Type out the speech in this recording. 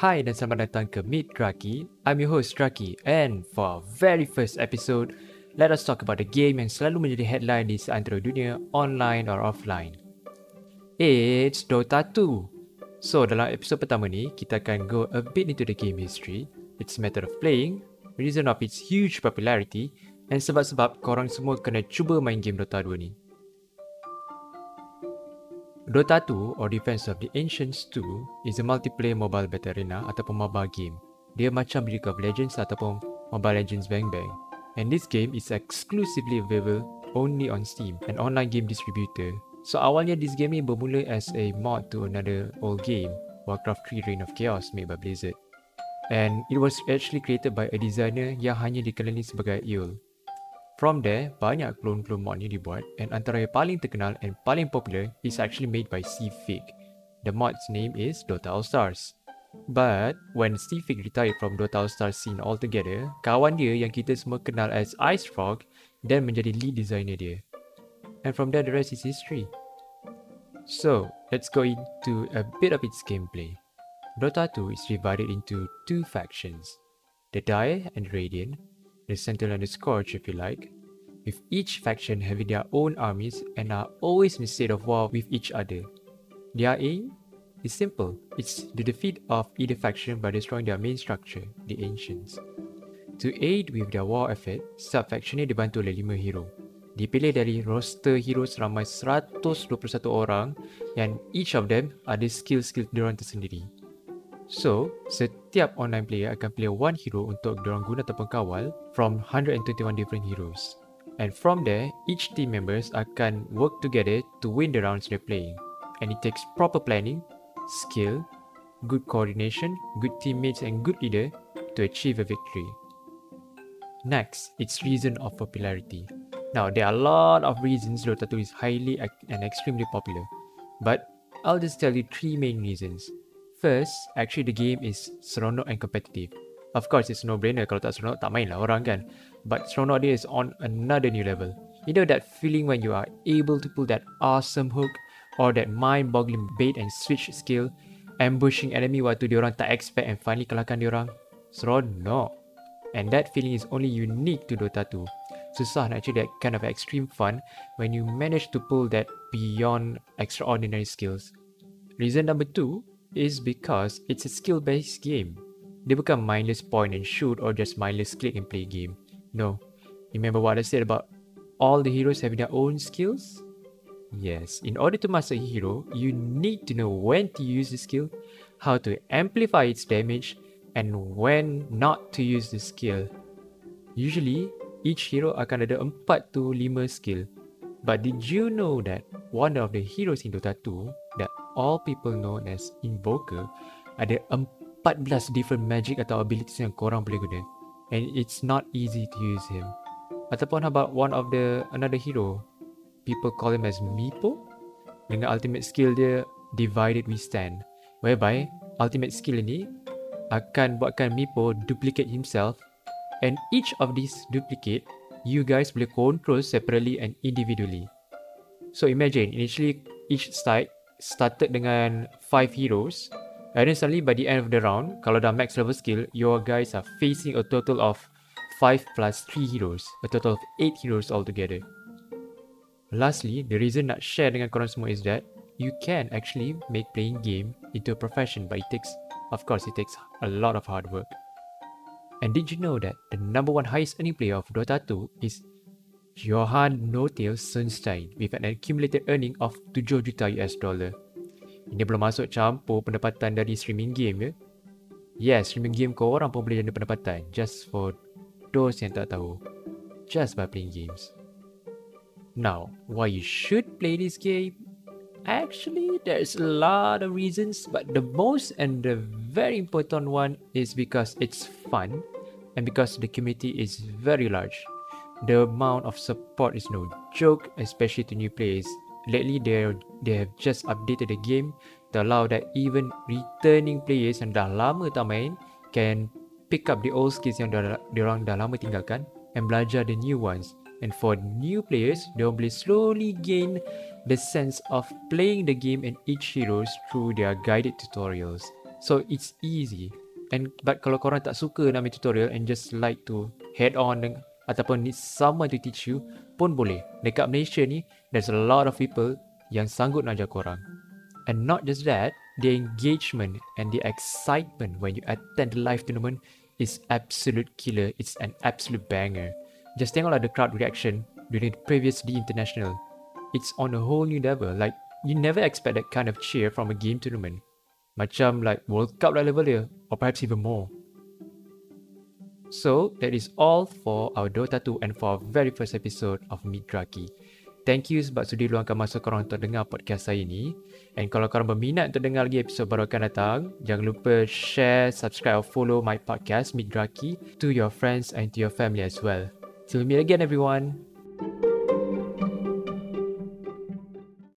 Hai dan selamat datang ke Meet Draki. I'm your host Draki and for our very first episode, let us talk about the game yang selalu menjadi headline di seantero dunia online or offline. It's Dota 2. So dalam episod pertama ni, kita akan go a bit into the game history, its method of playing, reason of its huge popularity and sebab-sebab korang semua kena cuba main game Dota 2 ni. Dota 2 or Defense of the Ancients 2 is a multiplayer mobile battle arena ataupun MOBA game. Dia macam League of Legends ataupun Mobile Legends Bang Bang. And this game is exclusively available only on Steam, an online game distributor. So awalnya this game ni bermula as a mod to another old game, Warcraft 3 Reign of Chaos made by Blizzard. And it was actually created by a designer yang hanya dikenali sebagai Eul. From there, banyak clone-clone mod ni dibuat and antara yang paling terkenal and paling popular is actually made by Seafig. The mod's name is Dota All Stars. But when Seafig retired from Dota All Stars scene altogether, kawan dia yang kita semua kenal as Ice Frog dan menjadi lead designer dia. And from there, the rest is history. So, let's go into a bit of its gameplay. Dota 2 is divided into two factions, the Dire and Radiant, the Sentinel and Scourge if you like, with each faction having their own armies and are always in a state of war with each other. Their aim is simple, it's the defeat of either faction by destroying their main structure, the Ancients. To aid with their war effort, sub-faction ni dibantu oleh 5 hero. Dipilih dari roster hero seramai 121 orang and each of them ada skill-skill diorang tersendiri. So, setiap online player akan play one hero untuk diorang guna ataupun kawal from 121 different heroes. And from there, each team members akan work together to win the rounds they're playing. And it takes proper planning, skill, good coordination, good teammates and good leader to achieve a victory. Next, its reason of popularity. Now, there are a lot of reasons Dota 2 is highly and extremely popular. But I'll just tell you three main reasons. First, actually the game is seronok and competitive. Of course, it's no-brainer kalau tak seronok, tak main lah orang kan. But seronok dia is on another new level. You know that feeling when you are able to pull that awesome hook or that mind-boggling bait and switch skill, ambushing enemy waktu diorang tak expect and finally kalahkan diorang? Seronok. And that feeling is only unique to Dota 2. Susah nak actually that kind of extreme fun when you manage to pull that beyond extraordinary skills. Reason number two is because it's a skill-based game. They become mindless point and shoot or just mindless click and play game. No. Remember what I said about all the heroes having their own skills? Yes, in order to master a hero, you need to know when to use the skill, how to amplify its damage, and when not to use the skill. Usually, each hero akan ada 4 to 5 skill. But did you know that one of the heroes in Dota 2 that all people known as Invoker ada 14 different magic atau abilities yang korang boleh guna. And it's not easy to use him. Ataupun about one of the another hero? People call him as Meepo. Dengan ultimate skill dia Divided We Stand. Whereby ultimate skill ini akan buatkan Meepo duplicate himself. And each of these duplicate you guys boleh control separately and individually. So imagine initially each side started dengan 5 heroes and then suddenly by the end of the round kalau dah max level skill your guys are facing a total of 5 plus 3 heroes a total of 8 heroes altogether. Lastly the reason nak share dengan korang semua is that you can actually make playing game into a profession but it takes of course it takes a lot of hard work. And did you know that the number one highest earning player of Dota 2 is Johan Notil Sunstein with an accumulated earning of 7 juta US dollar. Ini belum masuk campur pendapatan dari streaming game ya. Yes, streaming game kau orang pun boleh jana pendapatan just for those yang tak tahu. Just by playing games. Now, why you should play this game? Actually, there's a lot of reasons, but the most and the very important one is because it's fun and because the community is very large. The amount of support is no joke, especially to new players. Lately, they they have just updated the game to allow that even returning players yang dah lama tak main can pick up the old skills yang dah diorang dah lama tinggalkan and belajar the new ones. And for new players, they will slowly gain the sense of playing the game and each heroes through their guided tutorials. So it's easy. And but kalau korang tak suka ambil tutorial and just like to head on ataupun need someone to teach you pun boleh. Dekat Malaysia ni, there's a lot of people yang sanggup nak ajar korang. And not just that, the engagement and the excitement when you attend the live tournament is absolute killer. It's an absolute banger. Just tengoklah the crowd reaction during the previous D International. It's on a whole new level. Like, you never expect that kind of cheer from a game tournament. Macam like World Cup level dia. Or perhaps even more. So, that is all for our Dota 2 and for our very first episode of Meet Draki. Thank you sebab sudi luangkan masa korang untuk dengar podcast saya ni. And kalau korang berminat untuk dengar lagi episod baru akan datang, jangan lupa share, subscribe or follow my podcast Meet Draki to your friends and to your family as well. Till we meet again everyone.